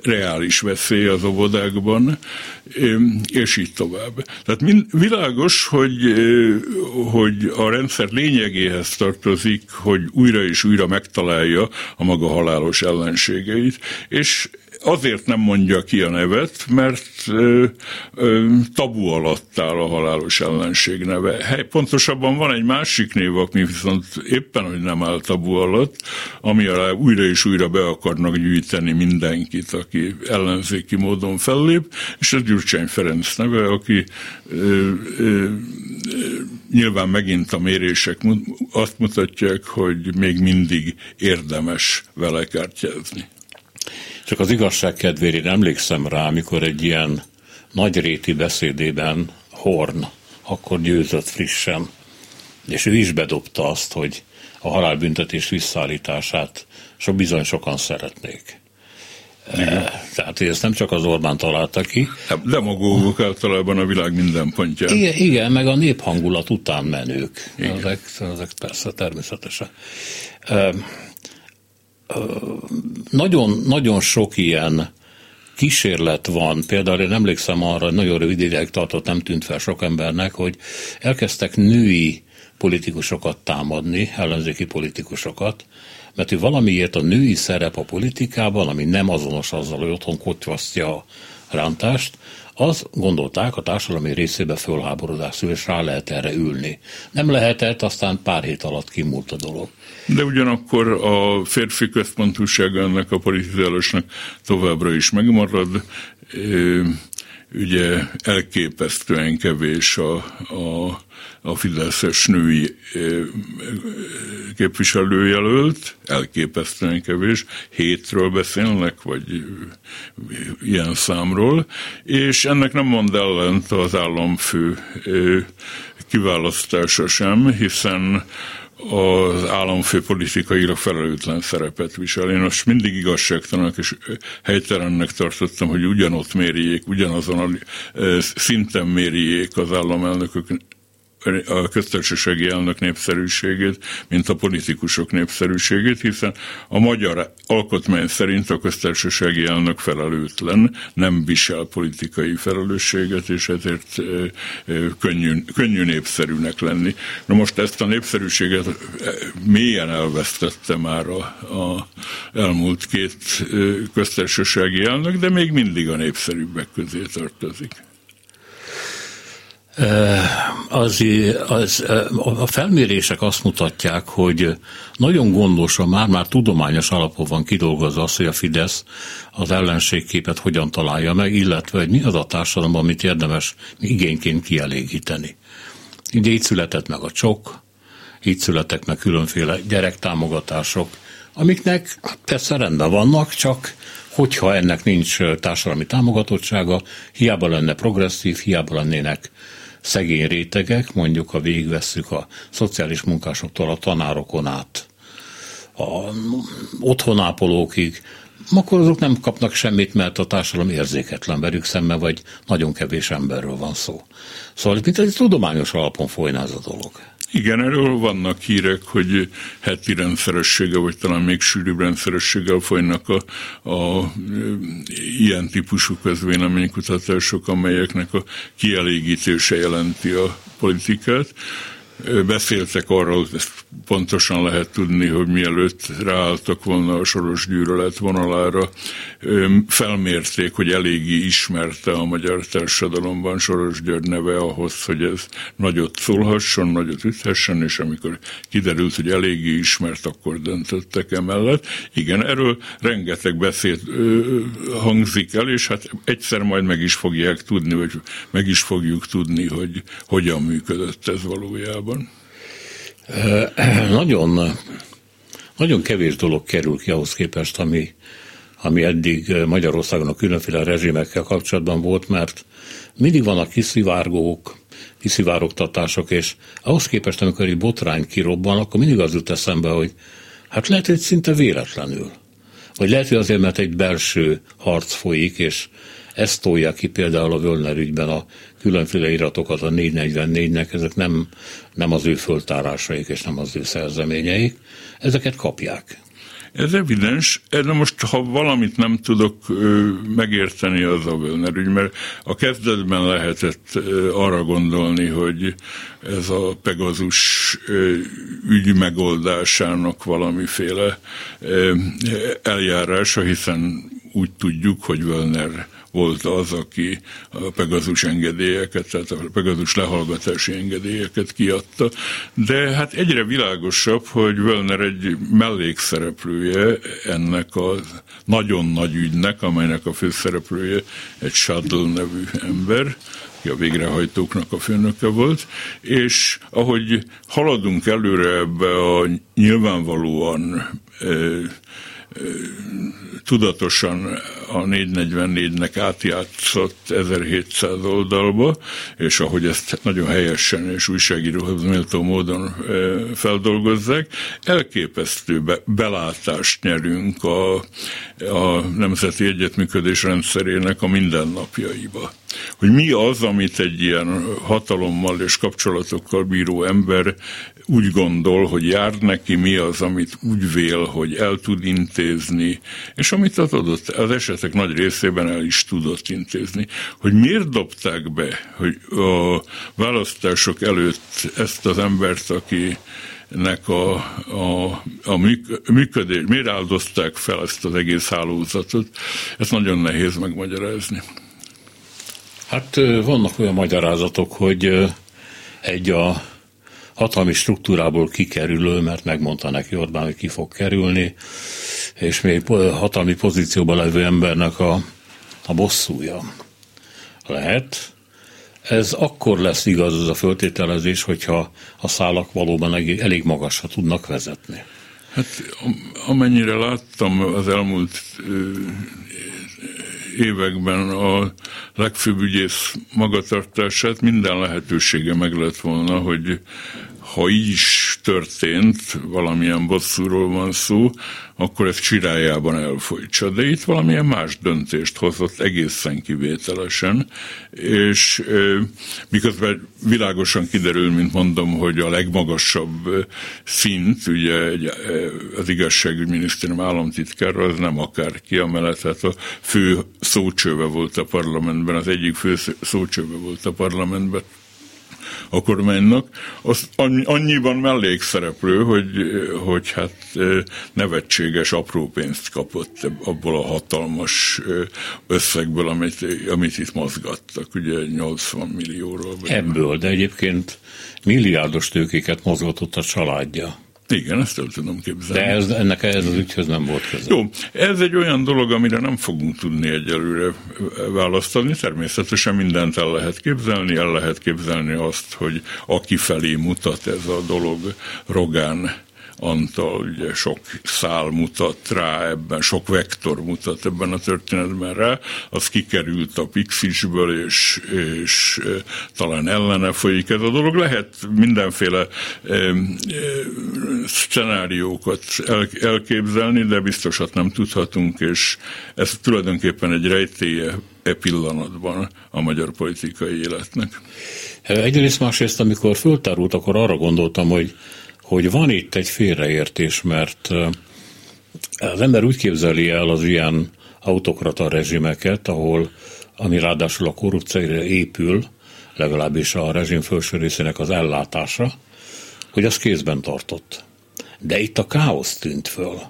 reális veszély az óvodákban, és így tovább. Tehát világos, hogy, hogy a rendszer lényegéhez tartozik, hogy újra és újra megtalálja a maga halálos ellenségeit, és azért nem mondja ki a nevet, mert ö, ö, tabu alatt áll a halálos ellenség neve. Hely, pontosabban van egy másik név, ami viszont éppen, hogy nem áll tabu alatt, ami alá újra és újra be akarnak gyűjteni mindenkit, aki ellenzéki módon fellép, és ez Gyurcsány Ferenc neve, aki ö, ö, nyilván megint a mérések azt mutatják, hogy még mindig érdemes vele kártyázni. Csak az igazság kedvére emlékszem rá, amikor egy ilyen nagyréti beszédében Horn akkor győzött frissen, és ő is bedobta azt, hogy a halálbüntetés visszaállítását sok bizony sokan szeretnék. Igen. Tehát ezt nem csak az Orbán találta ki. Hát demagógok általában a világ minden pontján. Igen, igen meg a néphangulat után menők. Ezek, ezek persze természetesen nagyon, nagyon sok ilyen kísérlet van, például én emlékszem arra, nagyon rövid ideig tartott, nem tűnt fel sok embernek, hogy elkezdtek női politikusokat támadni, ellenzéki politikusokat, mert ő valamiért a női szerep a politikában, ami nem azonos azzal, hogy otthon kotyvasztja a rántást, az gondolták a társadalmi részébe fölháborodás és rá lehet erre ülni. Nem lehetett, aztán pár hét alatt kimúlt a dolog. De ugyanakkor a férfi központúság ennek a politizálásnak továbbra is megmarad. Ugye elképesztően kevés a, a, a Fideszes női képviselőjelölt, elképesztően kevés, hétről beszélnek, vagy ilyen számról, és ennek nem mond ellent az államfő kiválasztása sem, hiszen az államfő politikailag felelőtlen szerepet visel. Én most mindig igazságtalanak és helytelennek tartottam, hogy ugyanott mérjék, ugyanazon a szinten mérjék az államelnökök a köztársasági elnök népszerűségét, mint a politikusok népszerűségét, hiszen a magyar alkotmány szerint a köztársasági elnök felelőtlen, nem visel politikai felelősséget, és ezért könnyű, könnyű népszerűnek lenni. Na most ezt a népszerűséget mélyen elvesztette már a, a elmúlt két köztársasági elnök, de még mindig a népszerűbbek közé tartozik. Az, az, a felmérések azt mutatják, hogy nagyon gondosan, már-már tudományos alapon van kidolgozva az, hogy a Fidesz az ellenségképet hogyan találja meg, illetve hogy mi az a társadalom, amit érdemes igényként kielégíteni. Ugye itt született meg a csok, így születtek meg különféle gyerektámogatások, amiknek persze rendben vannak, csak hogyha ennek nincs társadalmi támogatottsága, hiába lenne progresszív, hiába lennének szegény rétegek, mondjuk ha végigvesszük a szociális munkásoktól a tanárokon át, a otthonápolókig, akkor azok nem kapnak semmit, mert a társadalom érzéketlen velük szemben, vagy nagyon kevés emberről van szó. Szóval mint egy tudományos alapon folyna ez a dolog. Igen, erről vannak hírek, hogy heti rendszerességgel, vagy talán még sűrűbb rendszerességgel folynak a, a ilyen típusú közvéleménykutatások, amelyeknek a kielégítése jelenti a politikát beszéltek arról, pontosan lehet tudni, hogy mielőtt ráálltak volna a soros gyűlölet vonalára, felmérték, hogy eléggé ismerte a magyar társadalomban Soros György neve ahhoz, hogy ez nagyot szólhasson, nagyot üthessen, és amikor kiderült, hogy eléggé ismert, akkor döntöttek emellett. Igen, erről rengeteg beszéd hangzik el, és hát egyszer majd meg is fogják tudni, vagy meg is fogjuk tudni, hogy hogyan működött ez valójában valójában? Nagyon, nagyon kevés dolog kerül ki ahhoz képest, ami, ami eddig Magyarországon a különféle rezsimekkel kapcsolatban volt, mert mindig vannak kiszivárgók, kiszivárogtatások, és ahhoz képest, amikor egy botrány kirobban, akkor mindig az jut eszembe, hogy hát lehet, hogy szinte véletlenül. Vagy lehet, hogy azért, mert egy belső harc folyik, és ezt tolja ki például a Völner ügyben a különféle iratokat a 444-nek, ezek nem, nem az ő föltárásaik és nem az ő szerzeményeik, ezeket kapják. Ez evidens, de most ha valamit nem tudok ö, megérteni az a Völner ügy, mert a kezdetben lehetett ö, arra gondolni, hogy ez a Pegazus ö, ügy megoldásának valamiféle eljárása, hiszen úgy tudjuk, hogy Völner volt az, aki a Pegazus engedélyeket, tehát a Pegazus lehallgatási engedélyeket kiadta, de hát egyre világosabb, hogy Völner egy mellékszereplője ennek a nagyon nagy ügynek, amelynek a főszereplője egy Shuttle nevű ember, aki a végrehajtóknak a főnöke volt, és ahogy haladunk előre ebbe a nyilvánvalóan tudatosan a 444-nek átjátszott 1700 oldalba, és ahogy ezt nagyon helyesen és újságíróhoz méltó módon feldolgozzák, elképesztő belátást nyerünk a, a Nemzeti Egyetműködés rendszerének a mindennapjaiba. Hogy mi az, amit egy ilyen hatalommal és kapcsolatokkal bíró ember úgy gondol, hogy jár neki, mi az, amit úgy vél, hogy el tud intézni, és amit az adott, az esetek nagy részében el is tudott intézni. Hogy miért dobták be, hogy a választások előtt ezt az embert, aki nek a, a, a működés, miért áldozták fel ezt az egész hálózatot, ezt nagyon nehéz megmagyarázni. Hát vannak olyan magyarázatok, hogy egy a hatalmi struktúrából kikerülő, mert megmondta neki Orbán, hogy ki fog kerülni, és még hatalmi pozícióban levő embernek a, a bosszúja. Lehet. Ez akkor lesz igaz az a föltételezés, hogyha a szálak valóban elég, magasra tudnak vezetni. Hát amennyire láttam az elmúlt években a legfőbb ügyész magatartását minden lehetősége meg lett volna, hogy, ha így is történt, valamilyen bosszúról van szó, akkor ez csirájában elfolytsa. De itt valamilyen más döntést hozott egészen kivételesen, és miközben világosan kiderül, mint mondom, hogy a legmagasabb szint, ugye az igazságügyminisztérium államtitkár, az nem akár ki, amellett hát a fő szócsőve volt a parlamentben, az egyik fő szócsőve volt a parlamentben, a kormánynak, az annyiban mellékszereplő, hogy, hogy hát nevetséges apró pénzt kapott abból a hatalmas összegből, amit, amit itt mozgattak, ugye 80 millióról. Ebből, de egyébként milliárdos tőkéket mozgatott a családja. Igen, ezt el tudom képzelni. De ez, ennek ez az ügyhöz nem volt köze. Jó, ez egy olyan dolog, amire nem fogunk tudni egyelőre választani. Természetesen mindent el lehet képzelni, el lehet képzelni azt, hogy aki felé mutat ez a dolog, Rogán Antal ugye sok szál mutat rá ebben, sok vektor mutat ebben a történetben rá, az kikerült a Pixisből, és, és talán ellene folyik ez a dolog. Lehet mindenféle e, e, szenáriókat el, elképzelni, de biztosat nem tudhatunk, és ez tulajdonképpen egy rejtélye e pillanatban a magyar politikai életnek. Egyrészt másrészt, amikor föltárult, akkor arra gondoltam, hogy hogy van itt egy félreértés, mert az ember úgy képzeli el az ilyen autokrata rezsimeket, ahol, ami ráadásul a korrupcióra épül, legalábbis a rezsim felső részének az ellátása, hogy az kézben tartott. De itt a káosz tűnt föl,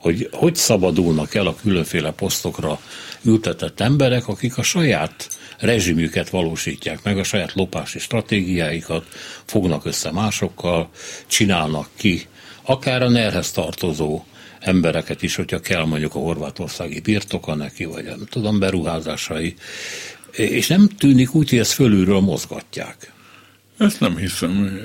hogy hogy szabadulnak el a különféle posztokra ültetett emberek, akik a saját rezsimüket valósítják meg, a saját lopási stratégiáikat, fognak össze másokkal, csinálnak ki, akár a nerhez tartozó embereket is, hogyha kell mondjuk a horvátországi birtoka neki, vagy nem tudom, beruházásai, és nem tűnik úgy, hogy ezt fölülről mozgatják. Ezt nem hiszem.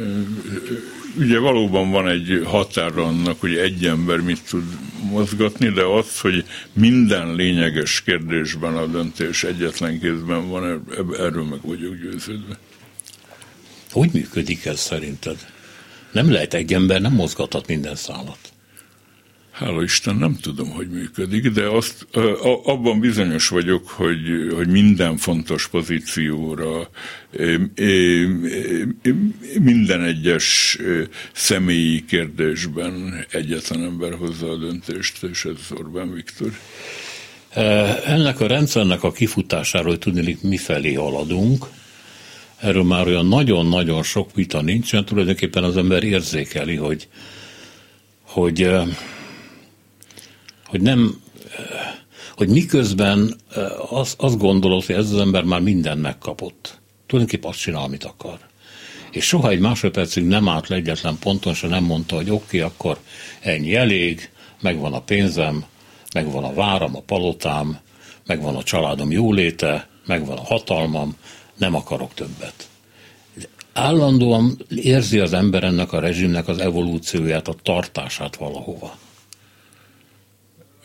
Ugye valóban van egy határa annak, hogy egy ember mit tud mozgatni, de az, hogy minden lényeges kérdésben a döntés egyetlen kézben van, erről meg vagyok győződve. Hogy működik ez szerinted? Nem lehet egy ember, nem mozgathat minden szálat. Hála Isten, nem tudom, hogy működik, de azt, abban bizonyos vagyok, hogy, hogy minden fontos pozícióra, minden egyes személyi kérdésben egyetlen ember hozza a döntést, és ez Orbán Viktor. Ennek a rendszernek a kifutásáról tudni, mifelé haladunk, erről már olyan nagyon-nagyon sok vita nincsen, tulajdonképpen az ember érzékeli, hogy, hogy hogy nem, hogy miközben az, azt gondolod, hogy ez az ember már mindent megkapott. Tulajdonképpen azt csinál, amit akar. És soha egy másodpercig nem állt le egyetlen ponton, se nem mondta, hogy oké, okay, akkor ennyi elég, megvan a pénzem, megvan a váram, a palotám, megvan a családom jóléte, megvan a hatalmam, nem akarok többet. Állandóan érzi az ember ennek a rezsimnek az evolúcióját, a tartását valahova.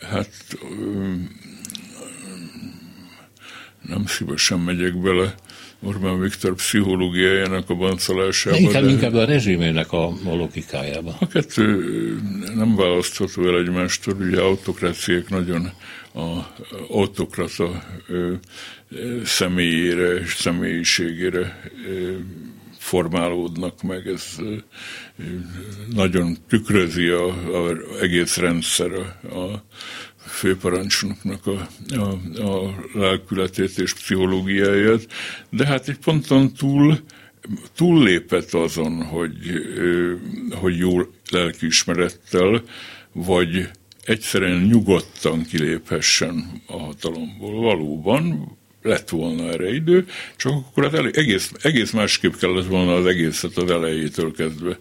Hát nem szívesen megyek bele Orbán Viktor pszichológiájának a boncolásába. Inkább, de... inkább a rezsimének a, a logikájába. A kettő nem választható el egymástól, ugye autokráciák nagyon a autokrata ö, személyére és személyiségére ö, formálódnak meg, ez nagyon tükrözi a, egész rendszer a, a főparancsnoknak a, a, a lelkületét és pszichológiáját, de hát egy ponton túl túllépett azon, hogy, hogy jó lelkiismerettel, vagy egyszerűen nyugodtan kiléphessen a hatalomból. Valóban lett volna erre idő, csak akkor hát elég, egész, egész másképp kellett volna az egészet az elejétől kezdve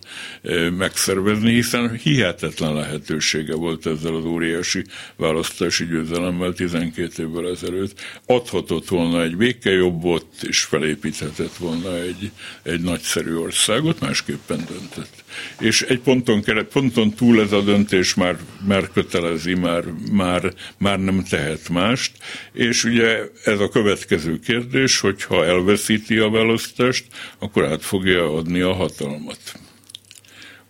megszervezni, hiszen hihetetlen lehetősége volt ezzel az óriási választási győzelemmel 12 évvel ezelőtt. Adhatott volna egy békejobbot, és felépíthetett volna egy, egy nagyszerű országot, másképpen döntött. És egy ponton, ponton túl ez a döntés már, már kötelezi, már, már, már nem tehet mást, és ugye ez a következő kérdés, hogy ha elveszíti a választást, akkor át fogja adni a hatalmat.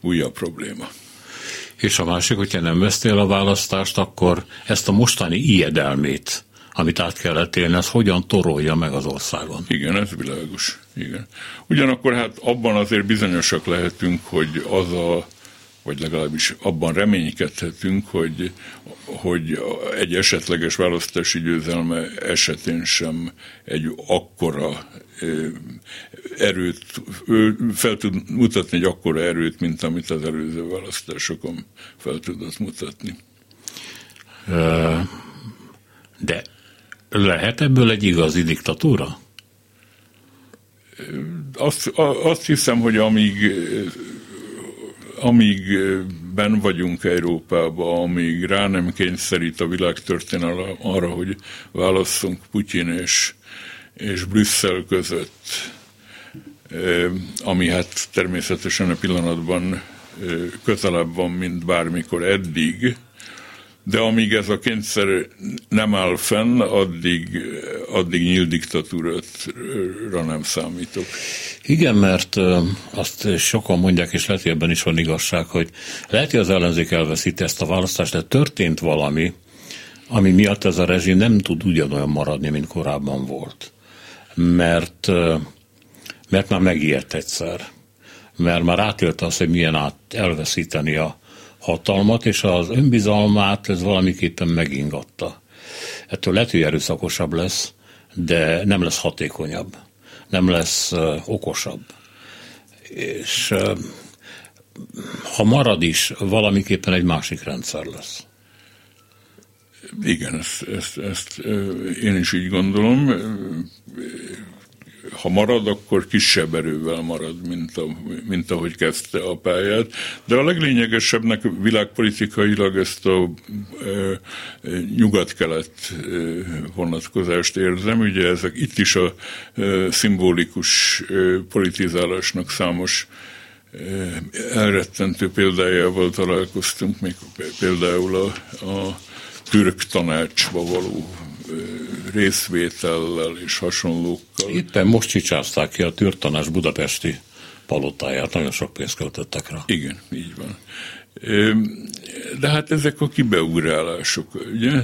újabb probléma. És a másik, hogyha nem vesztél a választást, akkor ezt a mostani ijedelmét, amit át kellett élni, ez hogyan torolja meg az országon? Igen, ez világos. Igen. Ugyanakkor hát abban azért bizonyosak lehetünk, hogy az a vagy legalábbis abban reménykedhetünk, hogy, hogy egy esetleges választási győzelme esetén sem egy akkora erőt, fel tud mutatni egy akkora erőt, mint amit az előző választásokon fel tudott mutatni. De lehet ebből egy igazi diktatúra? Azt, azt hiszem, hogy amíg amíg ben vagyunk Európában, amíg rá nem kényszerít a világtörténelem arra, hogy válasszunk Putyin és, és Brüsszel között, ami hát természetesen a pillanatban közelebb van, mint bármikor eddig, de amíg ez a kényszer nem áll fenn, addig, addig nyílt diktatúrára nem számítok. Igen, mert azt sokan mondják, és lehet, hogy ebben is van igazság, hogy lehet, hogy az ellenzék elveszíti ezt a választást, de történt valami, ami miatt ez a rezsim nem tud ugyanolyan maradni, mint korábban volt. Mert, mert már megijedt egyszer. Mert már átélte azt, hogy milyen át elveszíteni a hatalmat, és az önbizalmát ez valamiképpen megingatta. Ettől lehet, hogy erőszakosabb lesz, de nem lesz hatékonyabb, nem lesz okosabb. És ha marad is, valamiképpen egy másik rendszer lesz. Igen, ezt, ezt, ezt én is így gondolom ha marad, akkor kisebb erővel marad, mint, a, mint ahogy kezdte a pályát. De a leglényegesebbnek világpolitikailag ezt a e, nyugat-kelet e, vonatkozást érzem. Ugye ezek itt is a e, szimbolikus e, politizálásnak számos elrettentő példájával találkoztunk, még például a, a türk tanácsba való részvétellel és hasonlókkal. Éppen most csicsázták ki a Türtanás budapesti palotáját, nagyon sok pénzt költöttek rá. Igen, így van. De hát ezek a kibeugrálások, ugye,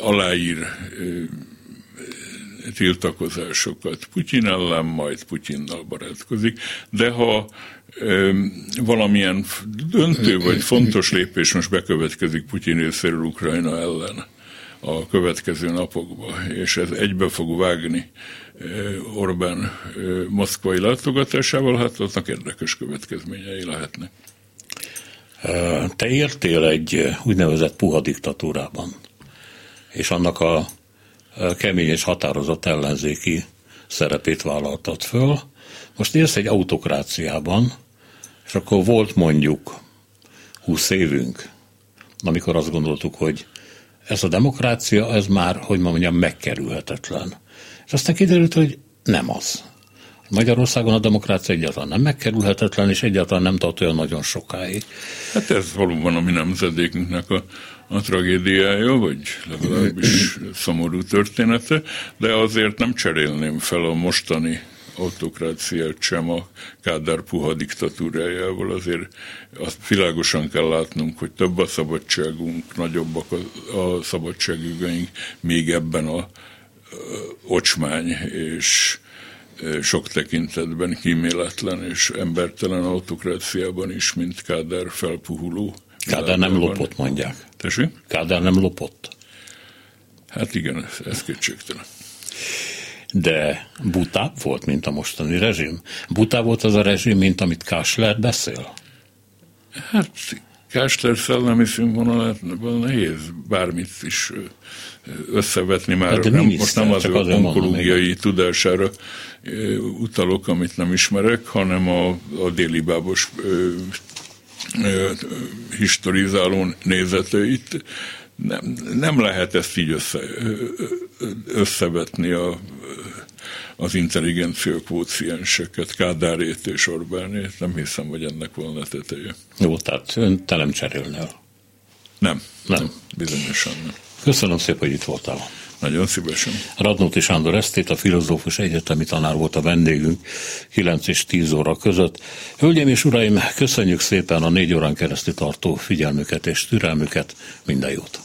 aláír tiltakozásokat Putyin ellen, majd Putyinnal barátkozik, de ha valamilyen döntő vagy fontos lépés most bekövetkezik Putyin részéről Ukrajna ellen, a következő napokban, és ez egybe fog vágni eh, Orbán eh, moszkvai látogatásával, hát aznak érdekes következményei lehetnek. Eh, te értél egy úgynevezett puha diktatúrában, és annak a kemény és határozott ellenzéki szerepét vállaltad föl. Most élsz egy autokráciában, és akkor volt mondjuk 20 évünk, amikor azt gondoltuk, hogy ez a demokrácia, ez már, hogy mondjam, megkerülhetetlen. És aztán kiderült, hogy nem az. Magyarországon a demokrácia egyáltalán nem megkerülhetetlen, és egyáltalán nem tart olyan nagyon sokáig. Hát ez valóban a mi nemzedékünknek a, a tragédiája, vagy legalábbis szomorú története, de azért nem cserélném fel a mostani autokráciát sem a Kádár puha diktatúrájával. Azért azt világosan kell látnunk, hogy több a szabadságunk, nagyobbak a, a szabadságügeink, még ebben a, a ocsmány és sok tekintetben kíméletlen és embertelen autokráciában is, mint Kádár felpuhuló. Kádár nem lopott, mondják. Tessék? Kádár nem lopott. Hát igen, ez, ez kétségtelen de butább volt, mint a mostani rezsim. Butább volt az a rezsim, mint amit Kásler beszél? Hát Kásler szellemi színvonalában nehéz bármit is összevetni már. Hát nem, most nem az onkológiai tudására utalok, amit nem ismerek, hanem a, a déli bábos historizáló nézeteit nem, nem lehet ezt így össze, összevetni a, az intelligencia kvócienseket, Kádárét és Orbánét. Nem hiszem, hogy ennek volna teteje. Jó, tehát ön te nem cserélnél. Nem, nem, nem bizonyosan nem. Köszönöm szépen, hogy itt voltál. Nagyon szívesen. Radnóti Sándor Esztét, a filozófus egyetemi tanár volt a vendégünk 9 és 10 óra között. Hölgyeim és uraim, köszönjük szépen a négy órán keresztül tartó figyelmüket és türelmüket. Minden jót!